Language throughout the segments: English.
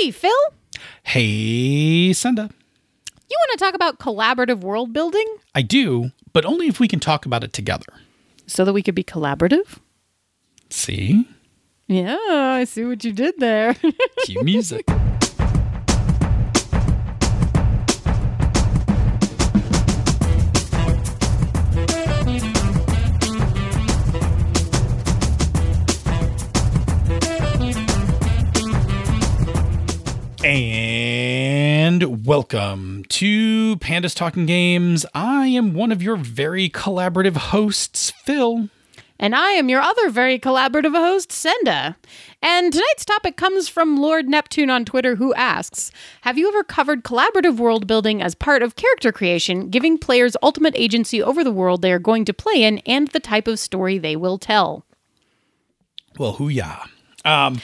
Hey, Phil. Hey, Senda. You want to talk about collaborative world building I do, but only if we can talk about it together. so that we could be collaborative? See? Yeah, I see what you did there. Cue music. And welcome to Pandas Talking Games. I am one of your very collaborative hosts, Phil. and I am your other very collaborative host, Senda. And tonight's topic comes from Lord Neptune on Twitter, who asks Have you ever covered collaborative world building as part of character creation, giving players ultimate agency over the world they are going to play in and the type of story they will tell? Well, hoo-yah. Um,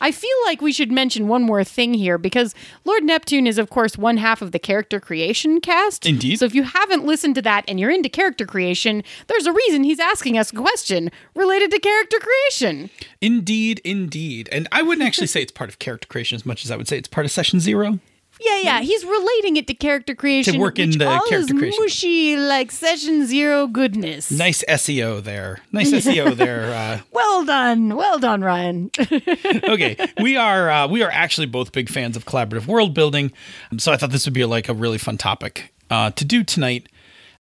I feel like we should mention one more thing here because Lord Neptune is, of course, one half of the character creation cast. Indeed. So if you haven't listened to that and you're into character creation, there's a reason he's asking us a question related to character creation. Indeed, indeed. And I wouldn't actually say it's part of character creation as much as I would say it's part of session zero. Yeah, yeah. He's relating it to character creation. To work in the all character is creation. mushy like session zero goodness. Nice SEO there. Nice SEO there. Uh, Well done, well done, Ryan. okay, we are uh, we are actually both big fans of collaborative world building, Um, so I thought this would be like a really fun topic uh, to do tonight.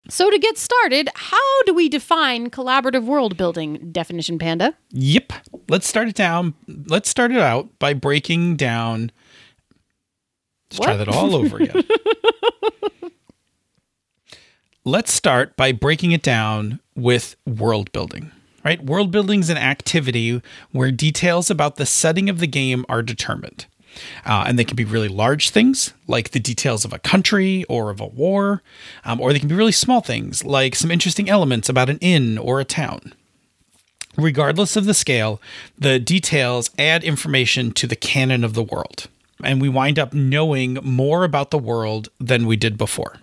so to get started, how do we define collaborative world building? Definition, Panda. Yep. Let's start it down. Let's start it out by breaking down. Let's try that all over again. Let's start by breaking it down with world building. Right? World building is an activity where details about the setting of the game are determined. Uh, and they can be really large things, like the details of a country or of a war, um, or they can be really small things, like some interesting elements about an inn or a town. Regardless of the scale, the details add information to the canon of the world, and we wind up knowing more about the world than we did before.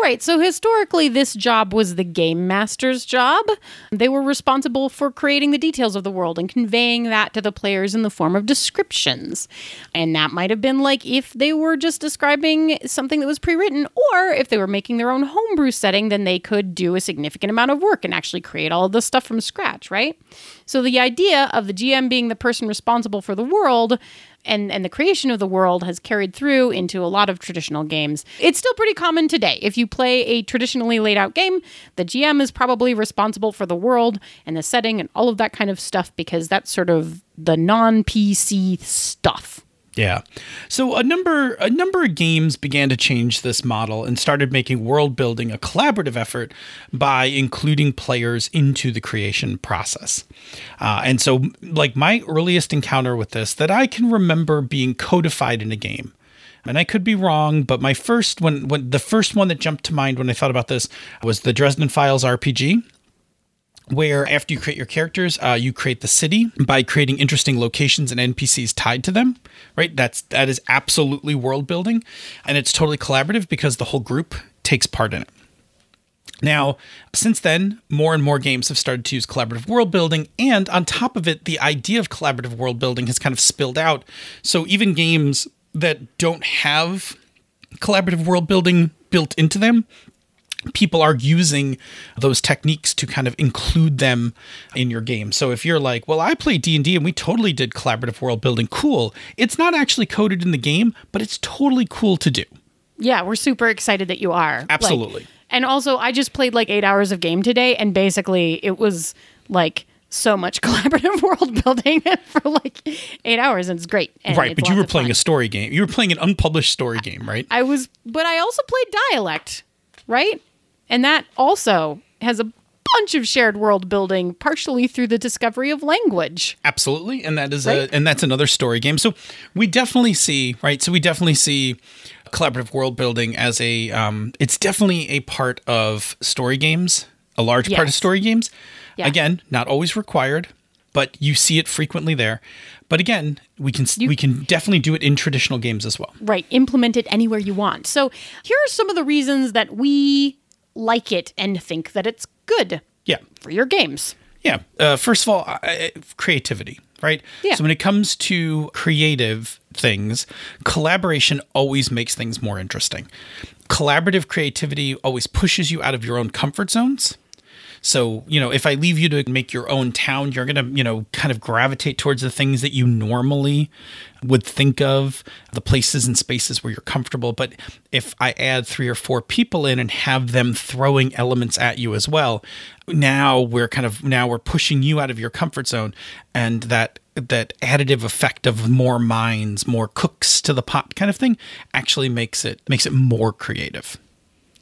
Right. So historically, this job was the game master's job. They were responsible for creating the details of the world and conveying that to the players in the form of descriptions. And that might have been like if they were just describing something that was pre written, or if they were making their own homebrew setting, then they could do a significant amount of work and actually create all this stuff from scratch, right? So the idea of the GM being the person responsible for the world and and the creation of the world has carried through into a lot of traditional games. It's still pretty common today. If you play a traditionally laid out game, the GM is probably responsible for the world and the setting and all of that kind of stuff because that's sort of the non-PC stuff. Yeah. So a number a number of games began to change this model and started making world building a collaborative effort by including players into the creation process. Uh, and so like my earliest encounter with this that I can remember being codified in a game. And I could be wrong, but my first one when the first one that jumped to mind when I thought about this was the Dresden Files RPG where after you create your characters, uh, you create the city by creating interesting locations and NPCs tied to them. Right? That's that is absolutely world building, and it's totally collaborative because the whole group takes part in it. Now, since then, more and more games have started to use collaborative world building, and on top of it, the idea of collaborative world building has kind of spilled out. So even games that don't have collaborative world building built into them people are using those techniques to kind of include them in your game. So if you're like, "Well, I play D&D and we totally did collaborative world building." Cool. It's not actually coded in the game, but it's totally cool to do. Yeah, we're super excited that you are. Like- Absolutely. and also, I just played like eight hours of game today, and basically, it was like so much collaborative world building for like eight hours, and it's great. And right, it's but you were playing fun. a story game. You were playing an unpublished story game, right? I was, but I also played dialect, right? And that also has a bunch of shared world building, partially through the discovery of language. Absolutely, and that is Right? a and that's another story game. So we definitely see right. So we definitely see collaborative world building as a. Um, it's definitely a part of story games, a large part of story games. Yeah. Again, not always required, but you see it frequently there. But again, we can we can definitely do it in traditional games as well. Right, implement it anywhere you want. So here are some of the reasons that we like it and think that it's good Yeah. for your games. Yeah. Uh, first of all, I- creativity. right? Yeah. So when it comes to creative things, collaboration always makes things more interesting. Collaborative creativity always pushes you out of your own comfort zones. So, you know, if I leave you to make your own town, you're going to, you know, kind of gravitate towards the things that you normally would think of, the places and spaces where you're comfortable. But if I add three or four people in and have them throwing elements at you as well, now we're kind of now we're pushing you out of your comfort zone and that that additive effect of more minds, more cooks to the pot kind of thing actually makes it makes it more creative.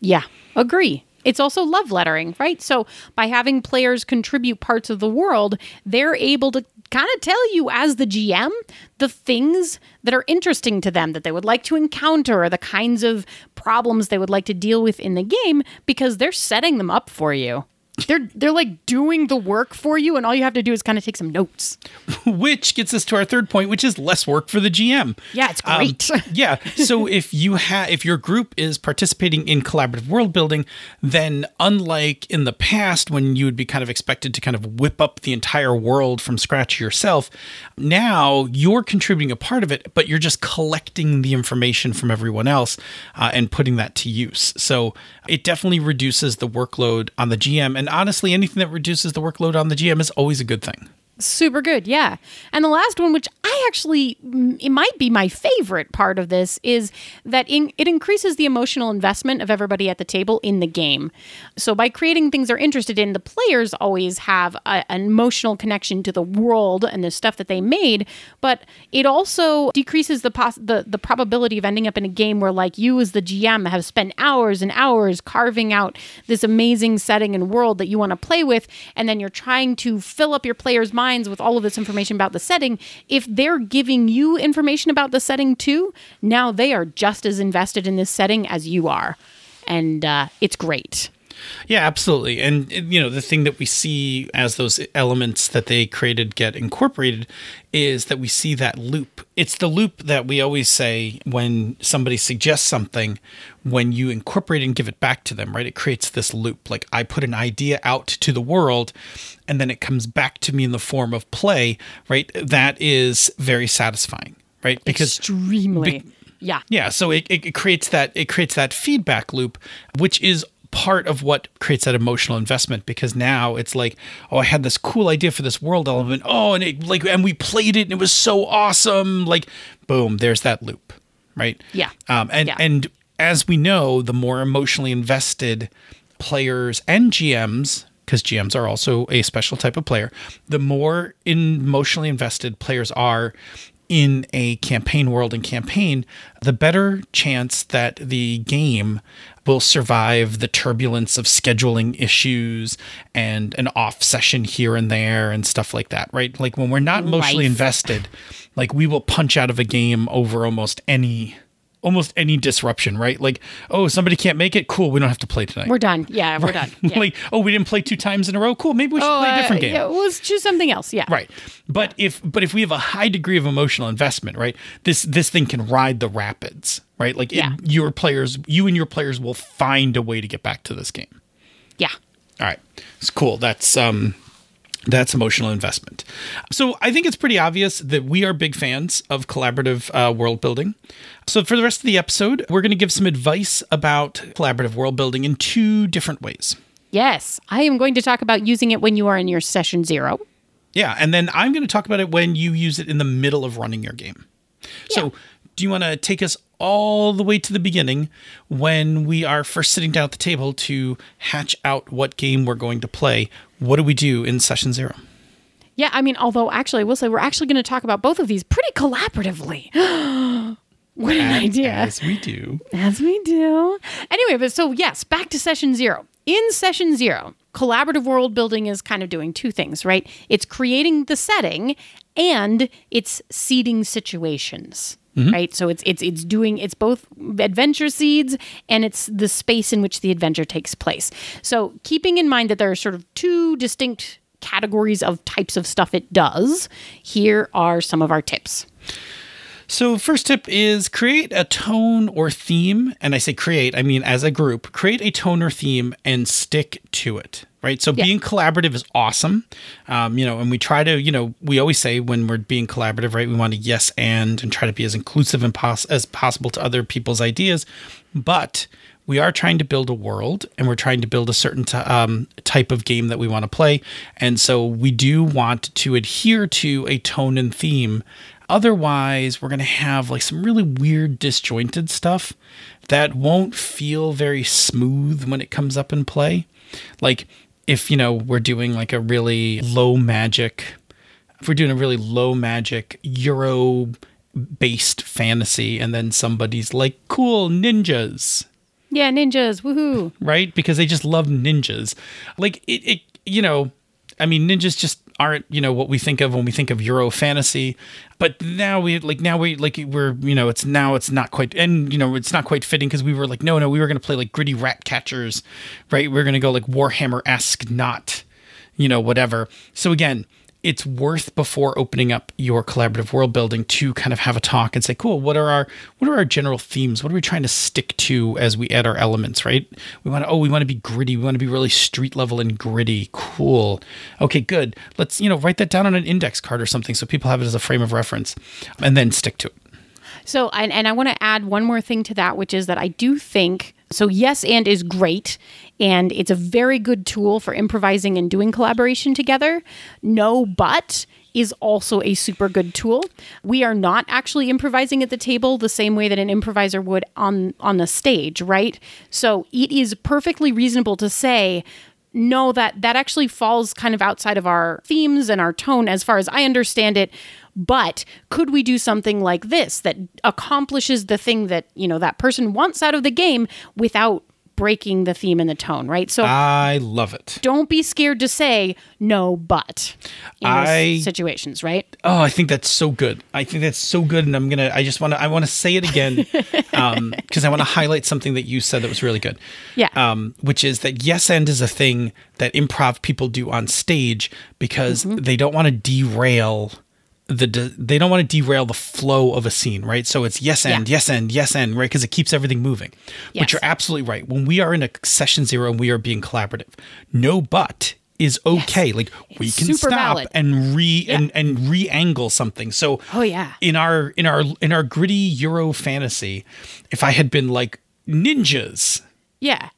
Yeah, agree. It's also love lettering, right? So by having players contribute parts of the world, they're able to kind of tell you as the GM the things that are interesting to them that they would like to encounter or the kinds of problems they would like to deal with in the game because they're setting them up for you. They're they're like doing the work for you and all you have to do is kind of take some notes. which gets us to our third point, which is less work for the GM. Yeah, it's Um, great. yeah. So if you have if your group is participating in collaborative world building, then unlike in the past when you would be kind of expected to kind of whip up the entire world from scratch yourself, now you're contributing a part of it, but you're just collecting the information from everyone else uh, and putting that to use. So it definitely reduces the workload on the GM. And honestly, anything that reduces the workload on the GM is always a good thing. Super good, yeah. And the last one, which actually, it might be my favorite part of this, is that in, it increases the emotional investment of everybody at the table in the game. So by creating things they're interested in, the players always have a, an emotional connection to the world and the stuff that they made. But it also decreases the pos- the the probability of ending up in a game where, like you as the GM, have spent hours and hours carving out this amazing setting and world that you want to play with, and then you're trying to fill up your players' minds with all of this information about the setting. If they're giving you information about the setting too, now they are just as invested in this setting as you are, and uh, it's great. Yeah, absolutely. And you know, the thing that we see as those elements that they created get incorporated is that we see that loop. It's the loop that we always say when somebody suggests something, when you incorporate and give it back to them, right? It creates this loop. Like I put an idea out to the world and then it comes back to me in the form of play, right? That is very satisfying, right? Because Extremely. yeah. yeah, so it, it creates that it creates that feedback loop, which is part of what creates that emotional investment because now it's like, oh, I had this cool idea for this world element. Oh, and it like and we played it and it was so awesome. Like, boom, there's that loop, right? Yeah. Um, and Yeah. and as we know, the more emotionally invested players and GMs, because GMs are also a special type of player, the more emotionally invested players are in a campaign world and campaign, the better chance that the game will survive the turbulence of scheduling issues and an off session here and there and stuff like that, right? Like when we're not emotionally Life. invested, like we will punch out of a game over almost any almost any disruption, right? Like, oh, somebody can't make it, cool, we don't have to play tonight. We're done. Yeah, we're done. Yeah. like, oh, we didn't play two times in a row, cool, maybe we should play a uh, different game. Yeah, well, let's choose something else. Yeah. Right. But if but if we have a high degree of emotional investment, right? This this thing can ride the rapids, right? Like it- your players, you and your players will find a way to get back to this game. Yeah. All right. It's cool. That's um that's emotional investment. So I think it's pretty obvious that we are big fans of collaborative uh, world building. So for the rest of the episode, we're going to give some advice about collaborative world building in two different ways. Yes. I am going to talk about using it when you are in your session zero. Yeah, and then I'm going to talk about it when you use it in the middle of running your game. So, do you want to take us all the way to the beginning when we are first sitting down at the table to hatch out what game we're going to play? What do we do in session zero? Yeah, I mean, although actually, I will say we're actually going to talk about both of these pretty collaboratively. what an idea. As we do. As we do. Anyway, but so yes, back to session zero. In session zero, collaborative world building is kind of doing two things, right? It's creating the setting and it's seeding situations. Mm-hmm. Right, so it's it's it's doing it's both adventure seeds and it's the space in which the adventure takes place. So keeping in mind that there are sort of two distinct categories of types of stuff it does, here are some of our tips. So, first tip is create a tone or theme. And I say create, I mean as a group, create a tone or theme and stick to it. Right. So, Yeah. being collaborative is awesome. Um, you know, and we try to, you know, we always say when we're being collaborative, right, we want to yes and and try to be as inclusive and pos- as possible to other people's ideas. But we are trying to build a world and we're trying to build a certain t- um, type of game that we want to play. And so we do want to adhere to a tone and theme. Otherwise, we're going to have like some really weird, disjointed stuff that won't feel very smooth when it comes up in play. Like if, you know, we're doing like a really low magic, if we're doing a really low magic Euro based fantasy and then somebody's like, cool, ninjas Yeah, ninjas, woohoo. right? Because they just love ninjas. Like it, it you know, I mean, ninjas just aren't you know what we think of when we think of Euro fantasy. But now we like now we like we're you know it's now it's not quite and you know it's not quite fitting because we were like no no we were gonna play like gritty rat catchers, right? We are gonna go like Warhammer esque, not you know whatever. So again. It's worth before opening up your collaborative world building to kind of have a talk and say, "Cool, what are our what are our general themes? What are we trying to stick to as we add our elements?" Right? We want to oh, we want to be gritty. We want to be really street level and gritty. Cool. Okay, good. Let's you know write that down on an index card or something so people have it as a frame of reference, and then stick to it. So, and, and I want to add one more thing to that, which is that I do think so. Yes, and is great, and it's a very good tool for improvising and doing collaboration together. No, but is also a super good tool. We are not actually improvising at the table the same way that an improviser would on on the stage, right? So it is perfectly reasonable to say no that that actually falls kind of outside of our themes and our tone as far as I understand it. But could we do something like this that accomplishes the thing that, you know, that person wants out of the game without breaking the theme and the tone, right? So I love it. don't be scared to say no but in I- situations, right? Oh, I think that's so good. I think that's so good, and I'm gonna. I just want to. I want to say it again because I want to highlight something that you said that was really good. Yeah. Um, which is that yes and is a thing that improv people do on stage because Mm-hmm. they don't want to derail the. De- they don't want to derail the flow of a scene, right? So it's yes and Yeah. yes and yes and right because it keeps everything moving. Yes. But you're absolutely right. When we are in a session zero and we are being collaborative, no but is okay. Like we It's can stop valid. and re and and re-angle something. So Oh, yeah. in our in our in our gritty Euro fantasy, if I had been like ninjas, Yeah.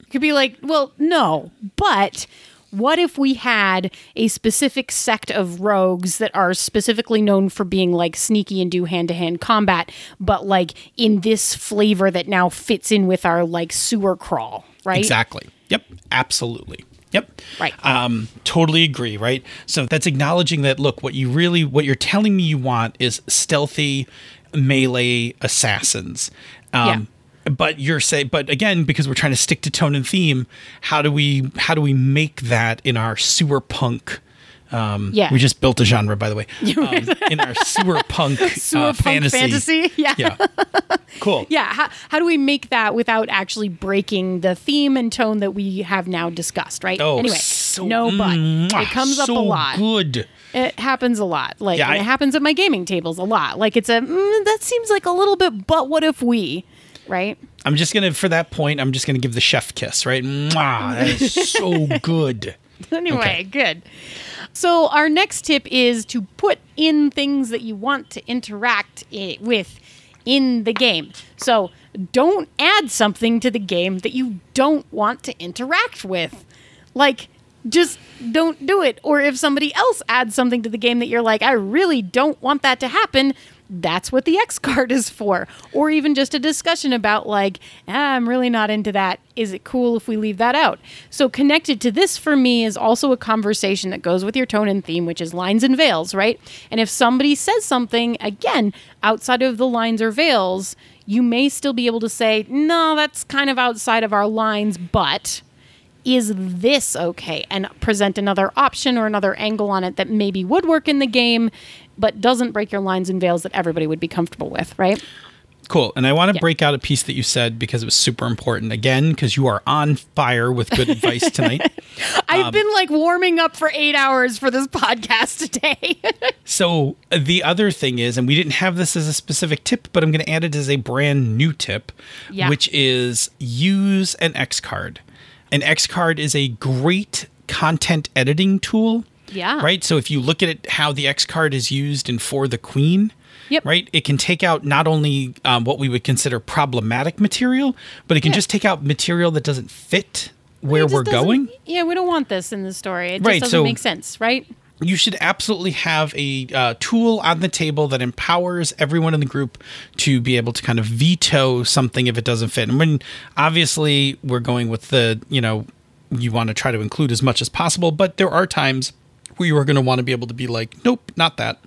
It could be like, well, no, but what if we had a specific sect of rogues that are specifically known for being like sneaky and do hand to hand combat, but like in this flavor that now fits in with our like sewer crawl, right? exactly. Yep, absolutely. Yep. Right. Um, totally agree. Right. So that's acknowledging that. Look, what you really, what you're telling me you want is stealthy melee assassins. Um, But you're saying, but again, because we're trying to stick to tone and theme, how do we, how do we make that in our sewer punk? Um, Yeah. We just built a genre, by the way, um, in our sewer punk, Sewer uh, punk fantasy? Yeah. Yeah. Cool. Yeah, how, how do we make that without actually breaking the theme and tone that we have now discussed, right? Oh, anyway, so, no, but mwah, it comes up a so lot. Good. It happens a lot. Like Yeah, I- it happens at my gaming tables a lot. Like it's a mm, that seems like a little bit. But what if we, right? I'm just gonna for that point. I'm just gonna give the chef kiss, right? Mwah, that is so good. Anyway, Okay. good. So our next tip is to put in things that you want to interact i- with in the game. So don't add something to the game that you don't want to interact with. Like just don't do it. Or if somebody else adds something to the game that you're like, I really don't want that to happen, that's what the X card is for. Or even just a discussion about, like, ah, I'm really not into that. Is it cool if we leave that out? So, connected to this for me is also a conversation that goes with your tone and theme, which is lines and veils, right? And if somebody says something, again, outside of the lines or veils, you may still be able to say, no, that's kind of outside of our lines, but is this okay? And present another option or another angle on it that maybe would work in the game, but doesn't break your lines and veils that everybody would be comfortable with, right? Cool. And I want to Yeah. break out a piece that you said because it was super important. Again, because you are on fire with good advice tonight. I've Um, been like warming up for eight hours for this podcast today. So uh, the other thing is, and we didn't have this as a specific tip, but I'm going to add it as a brand new tip, Yeah. which is use an X card. An X card is a great content editing tool. Yeah. Right. So if you look at it, how the X card is used in For the Queen. Yep. Right. It can take out not only um, what we would consider problematic material, but it can Yeah. just take out material that doesn't fit where we're going. Yeah, we don't want this in the story. It just Right, doesn't so- make sense, right? you should absolutely have a uh, tool on the table that empowers everyone in the group to be able to kind of veto something if it doesn't fit. And when obviously we're going with the, you know, you want to try to include as much as possible, but there are times you are going to want to be able to be like, nope, not that.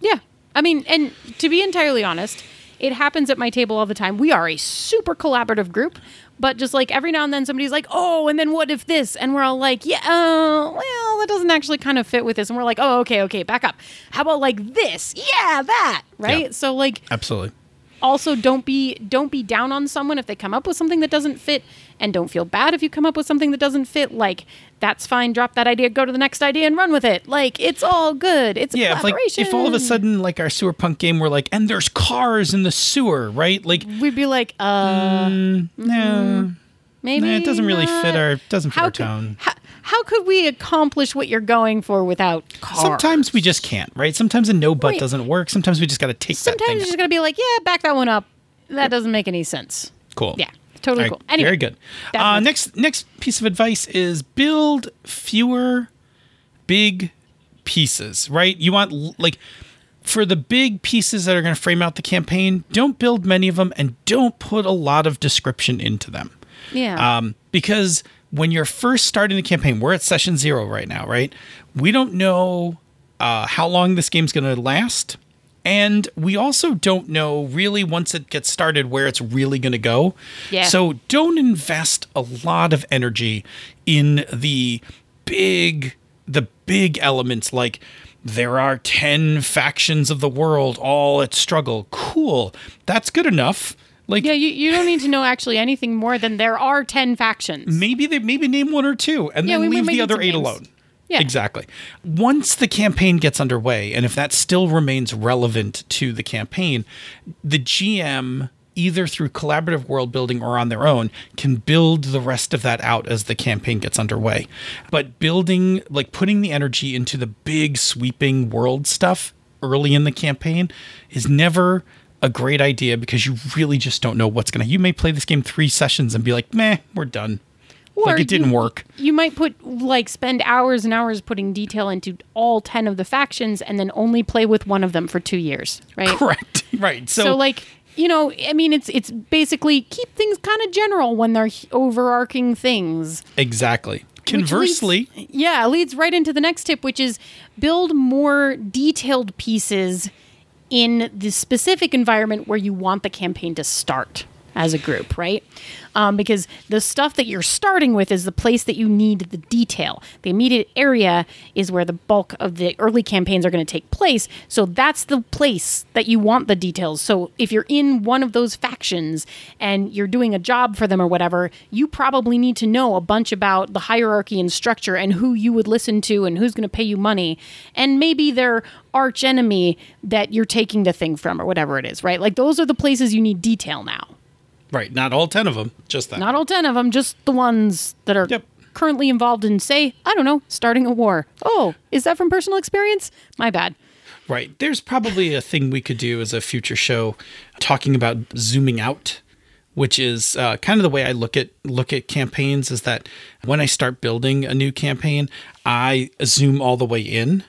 Yeah. I mean, and to be entirely honest, it happens at my table all the time. We are a super collaborative group, but just like every now and then somebody's like, oh, and then what if this? And we're all like, yeah, uh, well, that doesn't actually kind of fit with this. And we're like, oh, okay, okay, back up. How about like this? Yeah, that. Right. Yeah. So, like, Absolutely. Also don't be don't be down on someone if they come up with something that doesn't fit and don't feel bad if you come up with something that doesn't fit like that's fine drop that idea go to the next idea and run with it. Like it's all good. It's a Yeah, if like if all of a sudden like our sewer punk game we're like, and there's cars in the sewer, right? Like, we'd be like uh no, maybe nah, it doesn't really not. fit our doesn't fit how our could, tone. how, how could we accomplish what you're going for without cars Sometimes we just can't, right? Sometimes a no Wait. doesn't work. Sometimes we just got to take that sometimes you're just gonna be like yeah back that one up that doesn't make any sense Cool. yeah totally All right, cool anyway Very good. Uh, next next piece of advice is build fewer big pieces, right? You want like for the big pieces that are going to frame out the campaign, don't build many of them and don't put a lot of description into them. Yeah Um, because when you're first starting the campaign, we're at session zero right now, right? We don't know uh, how long this game's going to last. And we also don't know really once it gets started where it's really going to go. Yeah. So don't invest a lot of energy in the big the big elements like there are 10 factions of the world all at struggle. Cool. That's good enough. Like yeah you, you don't need to know actually anything more than there are 10 factions maybe they maybe name one or two and Yeah, then we leave might the other eight names. alone. Yeah. Exactly. Once the campaign gets underway, and if that still remains relevant to the campaign, the GM, either through collaborative world building or on their own, can build the rest of that out as the campaign gets underway. But building, like putting the energy into the big sweeping world stuff early in the campaign is never a great idea because you really just don't know what's to. You may play this game three sessions and be like, meh, we're done. like it didn't you, work. You might put like spend hours and hours putting detail into all 10 of the factions and then only play with one of them for 2 years, right? Correct. Right. So, So, like, you know, I mean it's it's basically keep things kind of general when they're overarching things. exactly. Conversely, leads- yeah, leads right into the next tip which is build more detailed pieces in the specific environment where you want the campaign to start as a group, right? Um, because the stuff that you're starting with is the place that you need the detail. The immediate area is where the bulk of the early campaigns are going to take place. So that's the place that you want the details. So if you're in one of those factions and you're doing a job for them or whatever, you probably need to know a bunch about the hierarchy and structure and who you would listen to and who's going to pay you money. And maybe their arch enemy that you're taking the thing from or whatever it is, right? Like those are the places you need detail now. Right, not all 10 of them, just that. Not all 10 of them, just the ones that are Yep. currently involved in, say, I don't know, starting a war. Oh, is that from personal experience? My bad. Right. There's probably a thing we could do as a future show talking about zooming out, which is uh, kind of the way I look at look at campaigns is that when I start building a new campaign, I zoom all the way in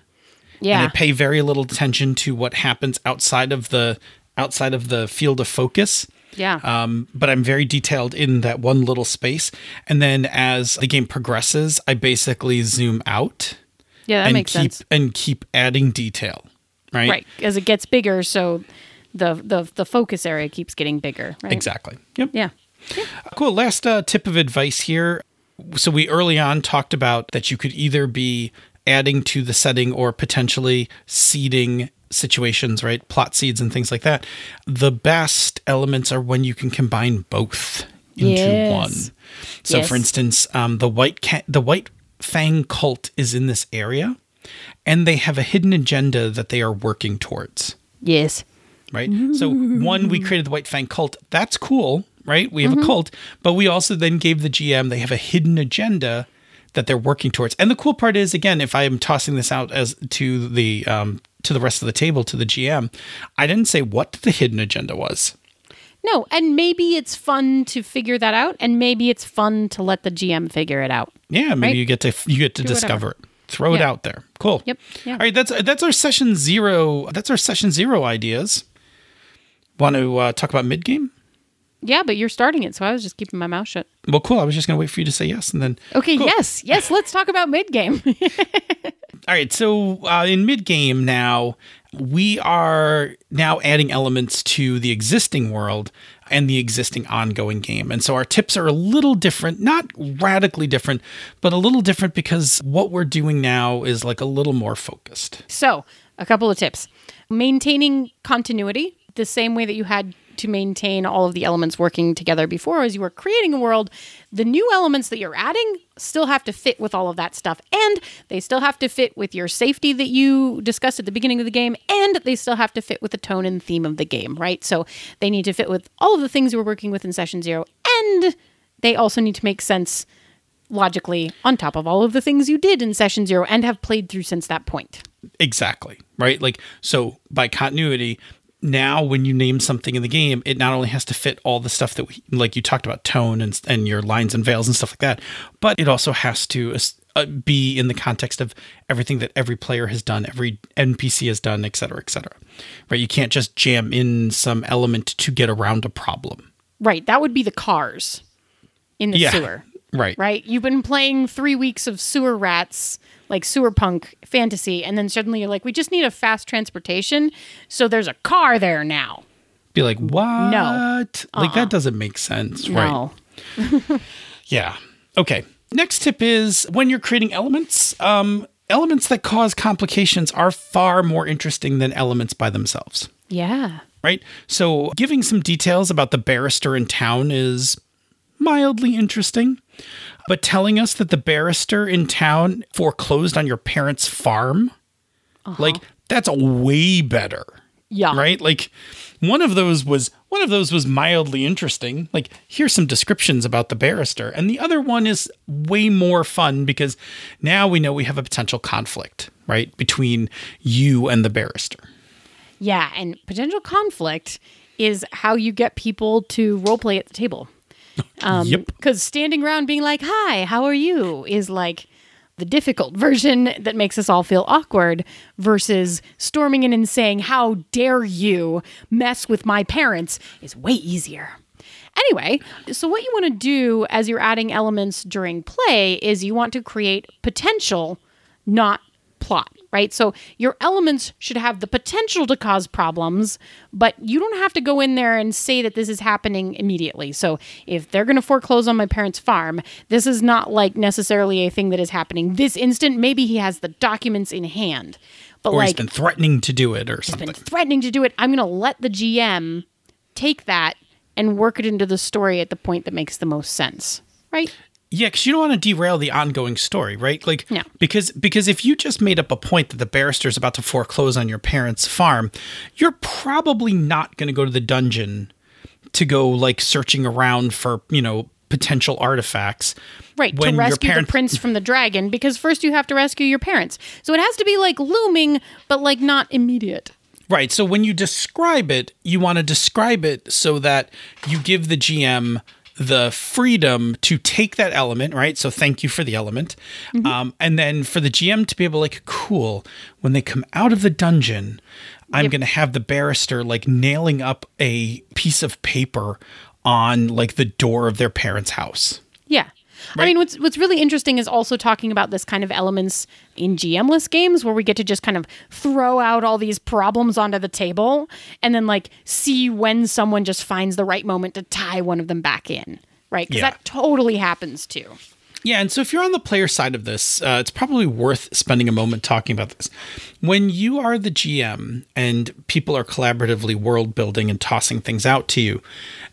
Yeah. and I pay very little attention to what happens outside of the outside of the field of focus. Yeah. Um, but I'm very detailed in that one little space. And then as the game progresses, I basically zoom out yeah, that and makes keep sense. and keep adding detail. Right. Right. As it gets bigger, so the, the the focus area keeps getting bigger, right? Exactly. Yep. Yeah. Cool. Last uh, tip of advice here. So we early on talked about that you could either be adding to the setting or potentially seeding situations, right? Plot seeds and things like that. The best elements are when you can combine both into Yes. one. So, Yes. for instance, um, the white cat, the white fang cult is in this area, and they have a hidden agenda that they are working towards. Yes. Right. So, one, we created the white fang cult. That's cool, right? We have a cult, but we also then gave the GM they have a hidden agenda that they're working towards. And the cool part is, again, if I am tossing this out as to the um, to the rest of the table to the GM, I didn't say what the hidden agenda was. No, and maybe it's fun to figure that out, and maybe it's fun to let the GM figure it out. Yeah, maybe Right? you get to you get to Do discover whatever. it. Throw it out there. Cool. Yep. Yeah. All right, that's that's our session zero. That's our session zero ideas. Want to uh, talk about mid game? Yeah, but you're starting it, so I was just keeping my mouth shut. Well, cool. I was just going to wait for you to say yes, and then. Okay, Cool. yes, yes, let's talk about mid game. All right. So uh, in mid game now, we are now adding elements to the existing world and the existing ongoing game, and so our tips are a little different, not radically different, but a little different because what we're doing now is like a little more focused. so, a couple of tips. Maintaining continuity, the same way that you had to maintain all of the elements working together before as you were creating a world, the new elements that you're adding still have to fit with all of that stuff. And they still have to fit with your safety that you discussed at the beginning of the game. And they still have to fit with the tone and theme of the game, right? So they need to fit with all of the things you were working with in session zero. And they also need to make sense logically on top of all of the things you did in session zero and have played through since that point. Exactly. Right. Like, so by continuity, now when you name something in the game, it not only has to fit all the stuff that we, like you talked about tone and, and your lines and veils and stuff like that, but it also has to uh, be in the context of everything that every player has done, every NPC has done, et cetera, et cetera. Right. You can't just jam in some element to get around a problem. Right. That would be the cars in the Yeah. sewer. Right. Right. You've been playing three weeks of sewer rats, like sewer punk fantasy, and then suddenly you're like, we just need a fast transportation. So there's a car there now. Be like, what? No. Like, that doesn't make sense. Right. Yeah. Okay. Next tip is when you're creating elements, um, elements that cause complications are far more interesting than elements by themselves. Yeah. Right? So, giving some details about the barrister in town is mildly interesting, but telling us that the barrister in town foreclosed on your parents' farm, uh-huh. like, that's way better Yeah. right like one of those was one of those was mildly interesting like here's some descriptions about the barrister and the other one is way more fun because now we know we have a potential conflict right between you and the barrister Yeah. And potential conflict is how you get people to roleplay at the table. Um, Yep. Because standing around being like, hi, how are you? is like the difficult version that makes us all feel awkward versus storming in and saying, how dare you mess with my parents is way easier. Anyway, so what you want to do as you're adding elements during play is you want to create potential, not plot, right? So your elements should have the potential to cause problems, but you don't have to go in there and say that this is happening immediately. So if they're going to foreclose on my parents' farm, this is not like necessarily a thing that is happening this instant. Maybe he has the documents in hand. But or he's like been threatening to do it or something. been threatening to do it. I'm going to let the GM take that and work it into the story at the point that makes the most sense. Right? Yeah because you don't want to derail the ongoing story right like No. because because if you just made up a point that the barrister is about to foreclose on your parents farm you're probably not going to go to the dungeon to go like searching around for you know potential artifacts Right, when to rescue parent- the prince from the dragon because first you have to rescue your parents. So it has to be like looming but like not immediate. Right. So when you describe it, you want to describe it so that you give the GM the freedom to take that element, right? So thank you for the element. Um, and then for the GM to be able like, cool, when they come out of the dungeon, I'm Yep. going to have the barrister like nailing up a piece of paper on like the door of their parents' house. Yeah. I mean, what's what's really interesting is also talking about this kind of elements in GMless games where we get to just kind of throw out all these problems onto the table and then like see when someone just finds the right moment to tie one of them back in, right? Because Yeah. that totally happens too. Yeah, and so if you're on the player side of this, uh, it's probably worth spending a moment talking about this. When you are the GM and people are collaboratively world building and tossing things out to you,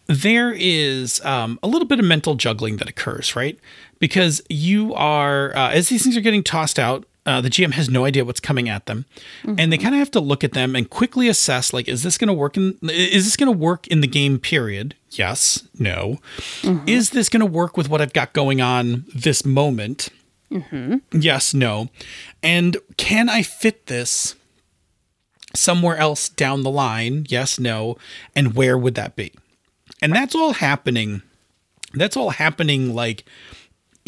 there is um, a little bit of mental juggling that occurs, right? Because you are, uh, as these things are getting tossed out, uh, the GM has no idea what's coming at them, and they mm-hmm. kind of have to look at them and quickly assess like, is this going to work in? Is this going to work in the game? Period. Yes. No. Mm-hmm. Is this going to work with what I've got going on this moment? Mm-hmm. Yes. No. And can I fit this somewhere else down the line? Yes. No. And where would that be? And that's all happening. That's all happening like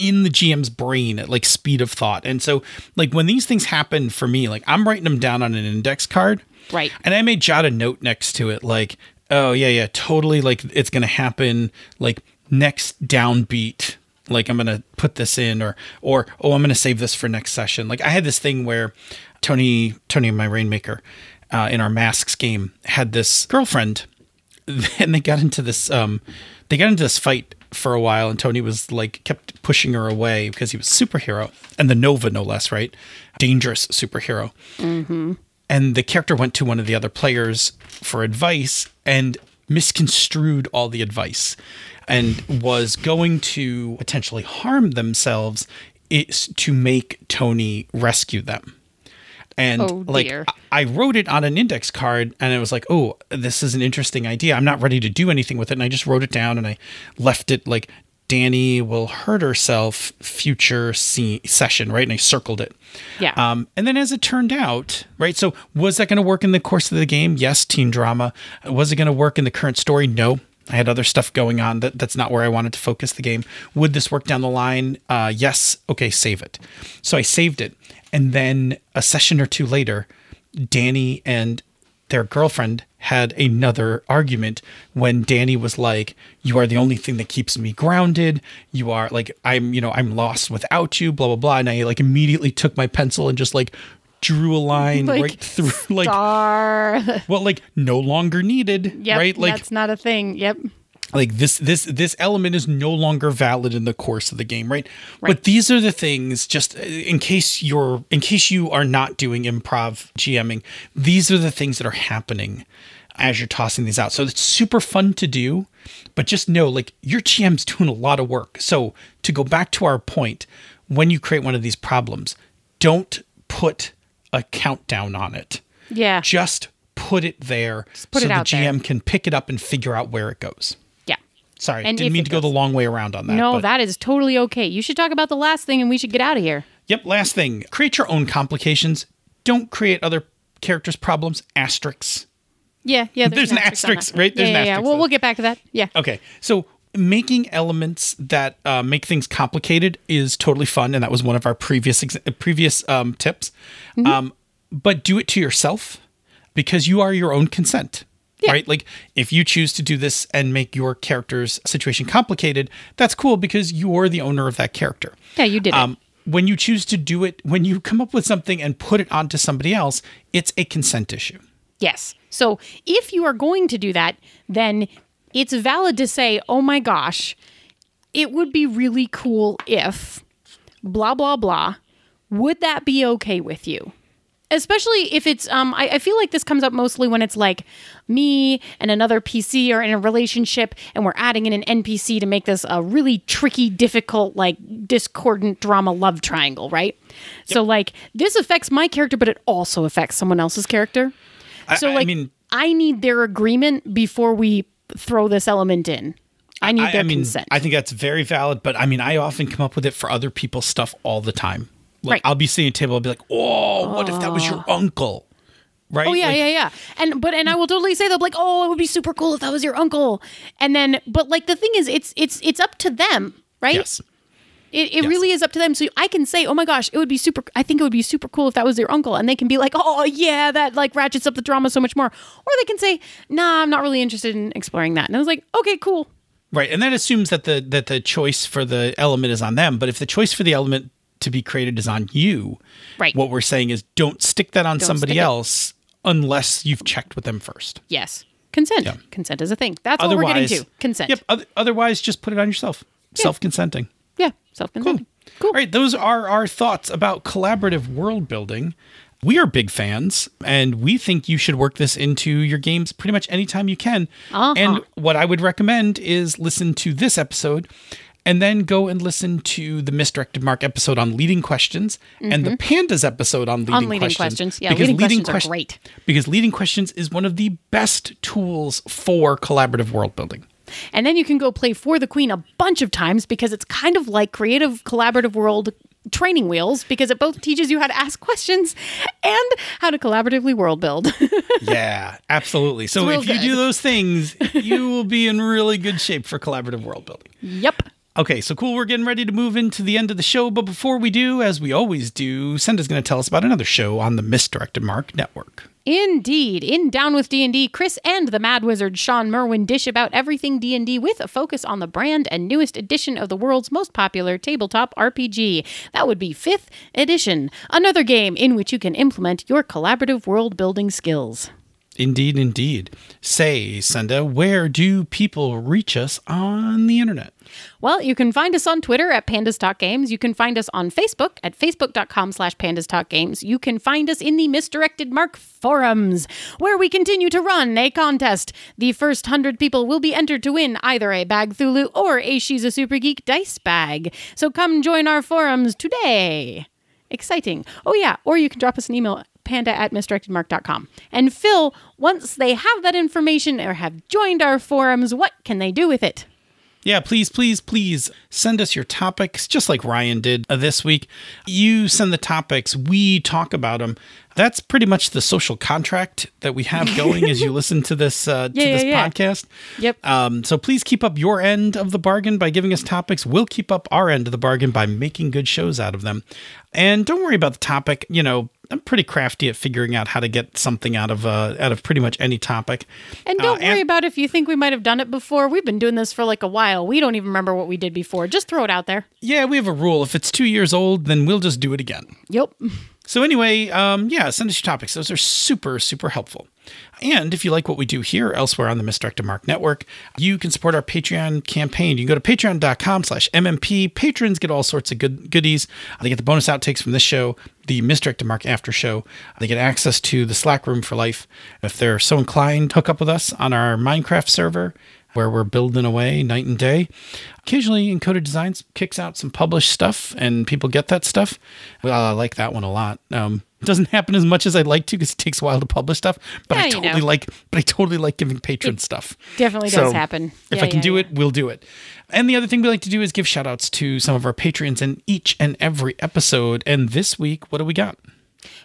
in the GM's brain at like speed of thought. And so like when these things happen for me, like I'm writing them down on an index card. Right. And I may jot a note next to it like, oh yeah, yeah, totally like it's gonna happen like next downbeat. Like I'm gonna put this in or or oh I'm gonna save this for next session. Like I had this thing where Tony Tony my Rainmaker uh, in our masks game had this girlfriend and they got into this um they got into this fight for a while and Tony was like kept pushing her away because he was superhero and the Nova no less right? Dangerous superhero. Mm-hmm. And the character went to one of the other players for advice and misconstrued all the advice and was going to potentially harm themselves is to make Tony rescue them. And Oh, like dear. I I wrote it on an index card and it was like, "Oh, this is an interesting idea. I'm not ready to do anything with it." And I just wrote it down and I left it like Danny will hurt herself future se- session, right? And I circled it. Yeah. Um, and then as it turned out, right? So was that going to work in the course of the game? Yes, teen drama. Was it going to work in the current story? No. I had other stuff going on that that's not where I wanted to focus the game. Would this work down the line? Uh, yes. Okay, save it. So I saved it. And then a session or two later, Danny and their girlfriend had another argument when Danny was like, You are the only thing that keeps me grounded. You are like, I'm, you know, I'm lost without you, blah, blah, blah. And I like immediately took my pencil and just like drew a line Like, right through, like, Star. well, like no longer needed, Yep, right? Like, that's not a thing. Yep. Like this this this element is no longer valid in the course of the game right? but these are the things just uh, in case you're in case you are not doing improv gming these are the things that are happening as you're tossing these out so it's super fun to do but just know like your gm's doing a lot of work so to go back to our point when you create one of these problems don't put a countdown on it Yeah. just put it there put so it the out there. gm can pick it up and figure out where it goes. Sorry, And didn't mean to go the long way around on that. No, but- that is totally okay. You should talk about the last thing and we should get out of here. Yep. Last thing, create your own complications. Don't create other characters' problems. Asterisks. Yeah, yeah. There's an on asterisk, that. right? There's yeah, an yeah, asterisk yeah. Well, we'll get back to that. Yeah. Okay, so making elements that uh, make things complicated is totally fun, and that was one of our previous ex- previous um, tips. Mm-hmm. Um, but do it to yourself because you are your own consent. Yeah. Right? Like if you choose to do this and make your character's situation complicated, that's cool because you're the owner of that character. Yeah, you did it. Um, when you choose to do it, when you come up with something and put it onto somebody else, it's a consent issue. Yes. So if you are going to do that, then it's valid to say, oh my gosh, it would be really cool if blah, blah, blah. Would that be okay with you? Especially if it's, um, I, I feel like this comes up mostly when it's like me and another PC are in a relationship and we're adding in an NPC to make this a really tricky, difficult, like discordant drama love triangle, right? So, like, this affects my character, but it also affects someone else's character. So I like mean- I need their agreement before we throw this element in. I need I, their I mean, consent. I think that's very valid, but I mean, I often come up with it for other people's stuff all the time. Like, Right. I'll be sitting at a table, I'll be like, "Oh, what if that was your oh. uncle?" Right? oh yeah, Like, yeah, yeah. And but and I will totally say they'll be like, oh, it would be super cool if that was your uncle. And then but like the thing is it's it's it's up to them, right? Yes. It, it really is up to them. So I can say, oh my gosh, it would be super. I think it would be super cool if that was your uncle, and they can be like, oh yeah, that like ratchets up the drama so much more. Or they can say, nah, I'm not really interested in exploring that. And I was like, okay, cool. Right, and that assumes that the that the choice for the element is on them. But if the choice for the element to be created is on you, Right. What we're saying is, don't stick that on somebody stick it. else unless you've checked with them first. Yes, consent. Consent is a thing. That's what we're getting to. Consent. Yep. oth- otherwise, just put it on yourself. Self consenting. Yeah, self consenting. Cool. All right, those are our thoughts about collaborative world building. We are big fans, and we think you should work this into your games pretty much anytime you can. Uh-huh. And what I would recommend is listen to this episode and then go and listen to the Misdirected Mark episode on leading questions and the Pandas episode on leading, Mm-hmm. leading questions. questions. Yeah, leading questions are great. Because leading questions is one of the best tools for collaborative world building. And then you can go play For the Queen a bunch of times because it's kind of like creative collaborative world training wheels because it both teaches you how to ask questions and how to collaboratively world build. Yeah, absolutely. So if you good. do those things, you will be in really good shape for collaborative world building. yep. Okay, so cool. We're getting ready to move into the end of the show, but before we do, as we always do, Senda's going to tell us about another show on the Misdirected Mark Network. Indeed, in Down with D&D, Chris and the Mad Wizard Shawn Merwin dish about everything D&D with a focus on the brand and newest edition of the world's most popular tabletop RPG. That would be 5th edition, another game in which you can implement your collaborative world building skills. Indeed, indeed. Say, Senda, where do people reach us on the internet? Well, you can find us on Twitter at Pandas Talk Games. You can find us on Facebook at facebook.com slash Pandas Talk Games. You can find us in the Misdirected Mark forums, where we continue to run a contest. The first hundred people will be entered to win either a Bag Thulu or a She's a Super Geek dice bag. So come join our forums today. Exciting. Oh, yeah. Or you can drop us an email panda at misdirectedmark.com. And Phil, once they have that information or have joined our forums, what can they do with it? Yeah, please, please, please send us your topics, just like Ryan did uh, this week. You send the topics, we talk about them. That's pretty much the social contract that we have going as you listen to this uh, to Yeah, yeah, this yeah. podcast. Yep. Um, so please keep up your end of the bargain by giving us topics. We'll keep up our end of the bargain by making good shows out of them. And don't worry about the topic. You know, I'm pretty crafty at figuring out how to get something out of uh, out of pretty much any topic. And don't Uh, worry about if you think we might have done it before. We've been doing this for like a while. We don't even remember what we did before. Just throw it out there. Yeah, we have a rule. If it's two years old, then we'll just do it again. Yep. So anyway, um, yeah, send us your topics. Those are super, super helpful. And if you like what we do here elsewhere on the Misdirected Mark Network, you can support our Patreon campaign. You can go to patreon.com slash MMP. Patrons get all sorts of good goodies. They get the bonus outtakes from this show, the Misdirected Mark after show. They get access to the Slack room for life. If they're so inclined, hook up with us on our Minecraft server where we're building away night and day. Occasionally, Encoded Designs kicks out some published stuff, and people get that stuff. Well, I like that one a lot. Um, it doesn't happen as much as I'd like to because it takes a while to publish stuff. But Yeah, I you totally know. like. But I totally like giving patrons stuff. Definitely does happen. If Yeah, I can yeah, do it, we'll do it. And the other thing we like to do is give shout outs to some of our patrons in each and every episode. And this week, what do we got?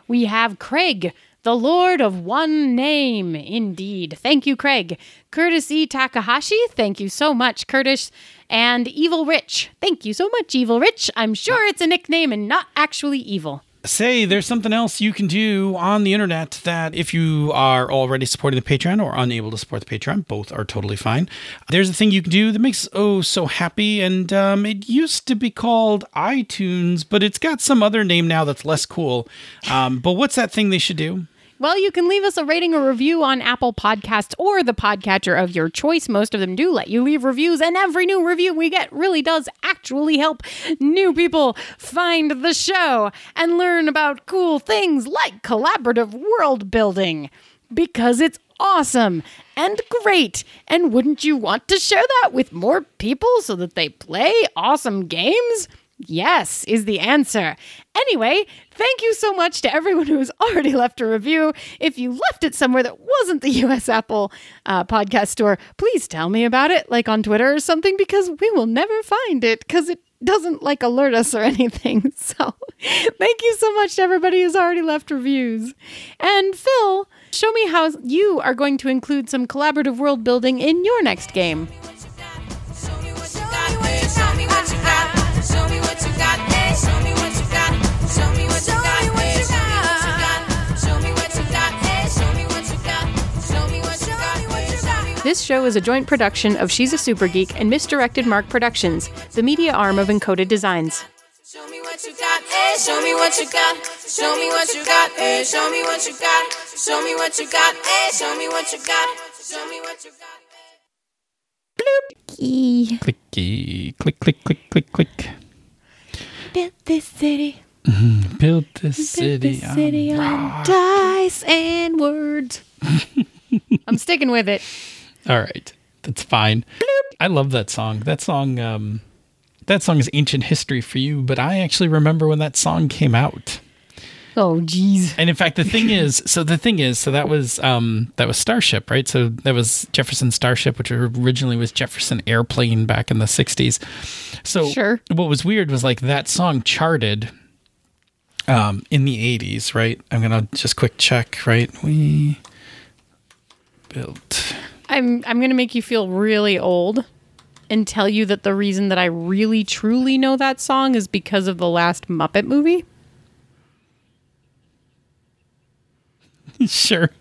We have Craig, the Lord of One Name. Indeed. Thank you, Craig. Curtis E. Takahashi. Thank you so much, Curtis. And Evil Rich. Thank you so much, Evil Rich. I'm sure it's a nickname and not actually evil. say there's something else you can do on the internet that if you are already supporting the Patreon or unable to support the Patreon, both are totally fine. There's a thing you can do that makes oh so happy, and um, it used to be called iTunes, but it's got some other name now that's less cool. Um, but what's that thing they should do? Well, you can leave us a rating or review on Apple Podcasts or the podcatcher of your choice. Most of them do let you leave reviews, and every new review we get really does actually help new people find the show and learn about cool things like collaborative world building because it's awesome and great. And wouldn't you want to share that with more people so that they play awesome games? Yes, is the answer. Anyway, thank you so much to everyone who has already left a review. If you left it somewhere that wasn't the US Apple uh, podcast store, please tell me about it, like on Twitter or something, because we will never find it because it doesn't like alert us or anything. So thank you so much to everybody who's already left reviews. And Phil, show me how you are going to include some collaborative world building in your next game. This show is a joint production of She's a Super Geek and Misdirected Mark Productions, the media arm of Encoded Designs. Show me what you got, eh, show me what you got. Show me what you got, eh, show me what you got. Show me what you got, eh, show me what you got. Show me what you got. Clicky, click, click, click, click, click. built this city. Built this Built city, this city on on dice and words. I'm sticking with it. All right, that's fine. I love that song. That song, um, that song is ancient history for you, but I actually remember when that song came out. Oh, jeez. And in fact, the thing is, so the thing is, so that was um, that was Starship, right? So that was Jefferson Starship, which originally was Jefferson Airplane back in the '60s. So Sure. what was weird was like that song charted um, in the '80s, right? I'm gonna just quick check, right? We built. I'm I'm gonna make you feel really old and tell you that the reason that I really truly know that song is because of the last Muppet movie. sure,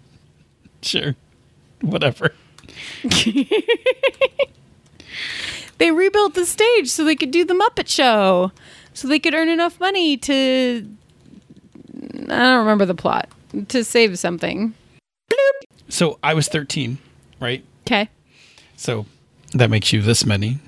sure, whatever. They rebuilt the stage so they could do the Muppet Show, so they could earn enough money to. I don't remember the plot to save something. So I was 13, right? Okay. So that makes you this many,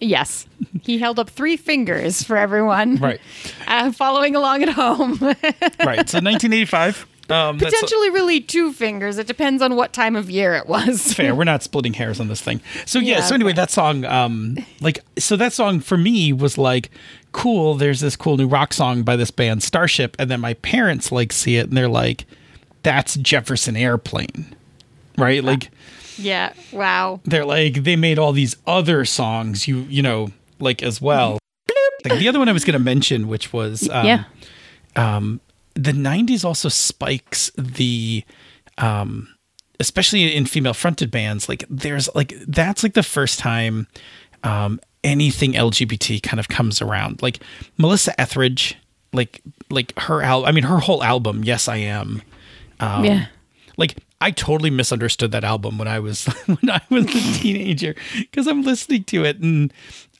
Yes, he held up three fingers for everyone. right? Uh, following along at home. right. So 1985. Um, Potentially, really two fingers. It depends on what time of year it was. fair. We're not splitting hairs on this thing. So yeah. Yeah, so anyway, that song, um, like, so that song for me was like, cool. There's this cool new rock song by this band Starship, and then my parents like see it and they're like, that's Jefferson Airplane, right? Like, Yeah. Wow. they're like they made all these other songs, you you know, like as well. Like the other one I was going to mention, which was um, yeah. the 90s also spikes the um especially in female fronted bands like there's like that's like the first time um anything lgbt kind of comes around like melissa etheridge like like her al- i mean her whole album yes i am um, yeah. like I totally misunderstood that album when I was when I was a teenager because I'm listening to it and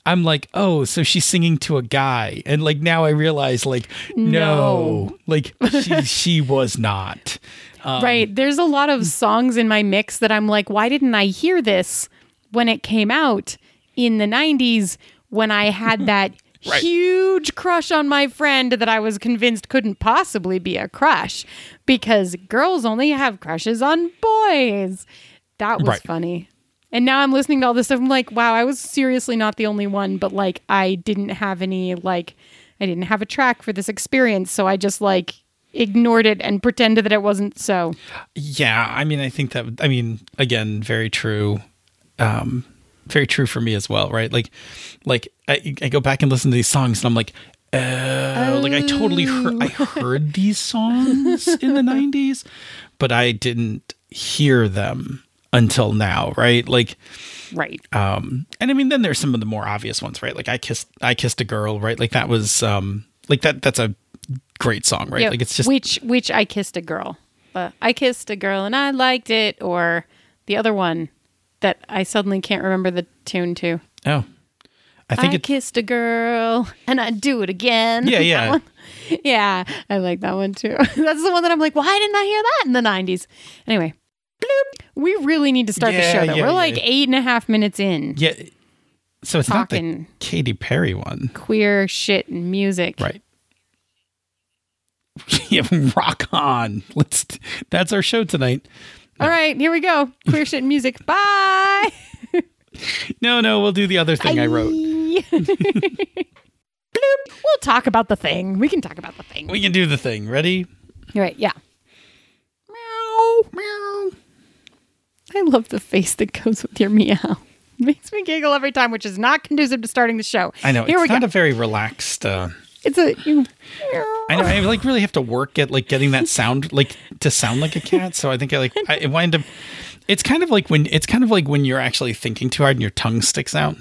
I'm like, oh, so she's singing to a guy, and like now I realize, like, no, No. like she she was not. Um, right. There's a lot of songs in my mix that I'm like, why didn't I hear this when it came out in the 90s when I had that Right. huge crush on my friend that I was convinced couldn't possibly be a crush because girls only have crushes on boys. That was Right. funny. And now I'm listening to all this stuff. I'm like, wow, I was seriously not the only one, but like, I didn't have any, like, I didn't have a track for this experience. So I just like ignored it and pretended that it wasn't so. Yeah, I mean, I think that I mean, again, very true. Um, very true for me as well, right? Like, like I, I go back and listen to these songs, and I'm like, oh, like I totally heard I heard these songs in the '90s, but I didn't hear them until now, right? Like, Right. um, and I mean, then there's some of the more obvious ones, right? Like I kissed, I kissed a girl, right? Like that was, um, like that. That's a great song, right? Yeah, Like it's just which which I kissed a girl. Uh, I kissed a girl and I liked it, or the other one that I suddenly can't remember the tune to. oh, I think I it. kissed a girl and I do it again. Yeah, yeah. yeah. I like that one too. That's the one that I'm like, why didn't I hear that in the '90s? Anyway, bloop. we really need to start the show. Though. yeah, We're like yeah. eight and a half minutes in. Yeah. So it's not the Katy Perry one, Queer shit and music. right? yeah, rock on. Let's. That's our show tonight. All right, here we go. Queer shit and music. Bye. No, no, we'll do the other thing I wrote. Bloop. We'll talk about the thing. We can talk about the thing. We can do the thing. Ready? You're right. Yeah. Meow, meow. I love the face that goes with your meow. Makes me giggle every time, which is not conducive to starting the show. I know Here it's we not go. a very relaxed. Uh, it's a. You, I know. I like really have to work at like getting that sound like to sound like a cat. So I think I like I wind up. It's kind of like when it's kind of like when you're actually thinking too hard and your tongue sticks out.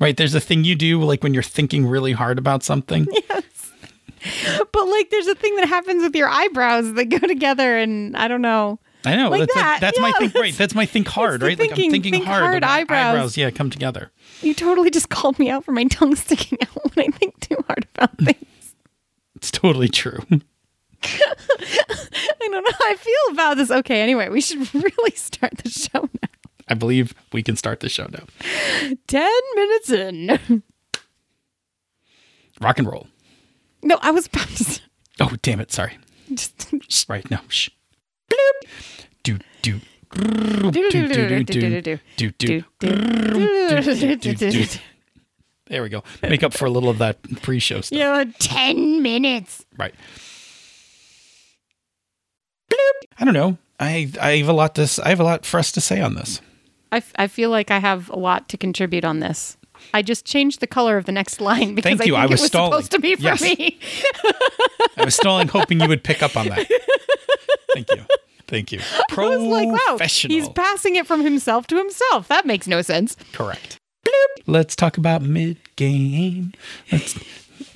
right. There's a thing you do like when you're thinking really hard about something. Yes. But like, there's a thing that happens with your eyebrows that go together, and I don't know. I know. Like that's that. that's my Yeah, think. that's- Right. That's my think hard. Right. like I'm thinking think hard. hard my eyebrows. Yeah, come together. You totally just called me out for my tongue sticking out when I think too hard about things. It's totally true. I don't know how I feel about this. Okay, anyway, we should really start the show now. I believe we can start the show now. 10 minutes in. Rock and roll. No, I was about to. Oh, damn it. Sorry. Just, Right. No. Shh. Do, do. There we go. Make up for a little of that pre show stuff. Yeah, 10 minutes. Right. I don't know. I I have a lot to I have a lot for us to say on this. I, f- I feel like I have a lot to contribute on this. I just changed the color of the next line because Thank I you. think I was it was supposed to be for Yes. me. I was stalling, hoping you would pick up on that. Thank you. Thank you. Was like, wow, Professional. he's passing it from himself to himself. That makes no sense. Correct. Let's talk about mid game. Let's.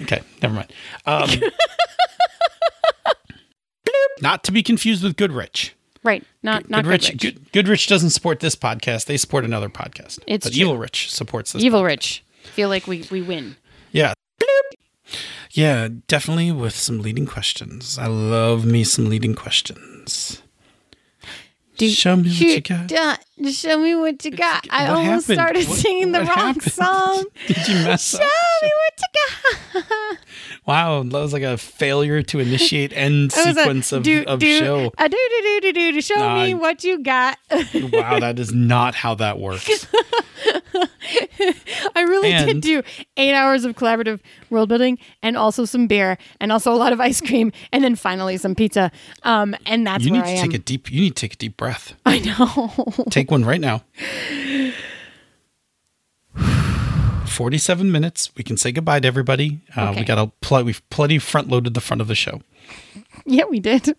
Okay, never mind. Um, not to be confused with Goodrich. Right. Not not Goodrich, Goodrich. Good, Goodrich doesn't support this podcast. They support another podcast. It's but true. Evil Rich supports this. Evil Rich. Feel like we, we win. Yeah. Yeah, definitely with some leading questions. I love me some leading questions. Do- Show me what you got. Duh, show me what you got. I almost happened? started What- singing the what wrong happened? song. Did you mess Show up? Show me what you got. Wow, that was like a failure to initiate end was a sequence of, do, of do, show. A do do do do do do. Show Nah, me what you got. Wow, that is not how that works. I really did do eight hours of collaborative world building and also some beer and also a lot of ice cream and then finally some pizza. Um, and that's You need I to am. take a deep. You need to take a deep breath. I know. Take one right now. Forty-seven minutes. We can say goodbye to everybody. Uh, Okay. We got a pl- we've plenty front loaded the front of the show. yeah, we did.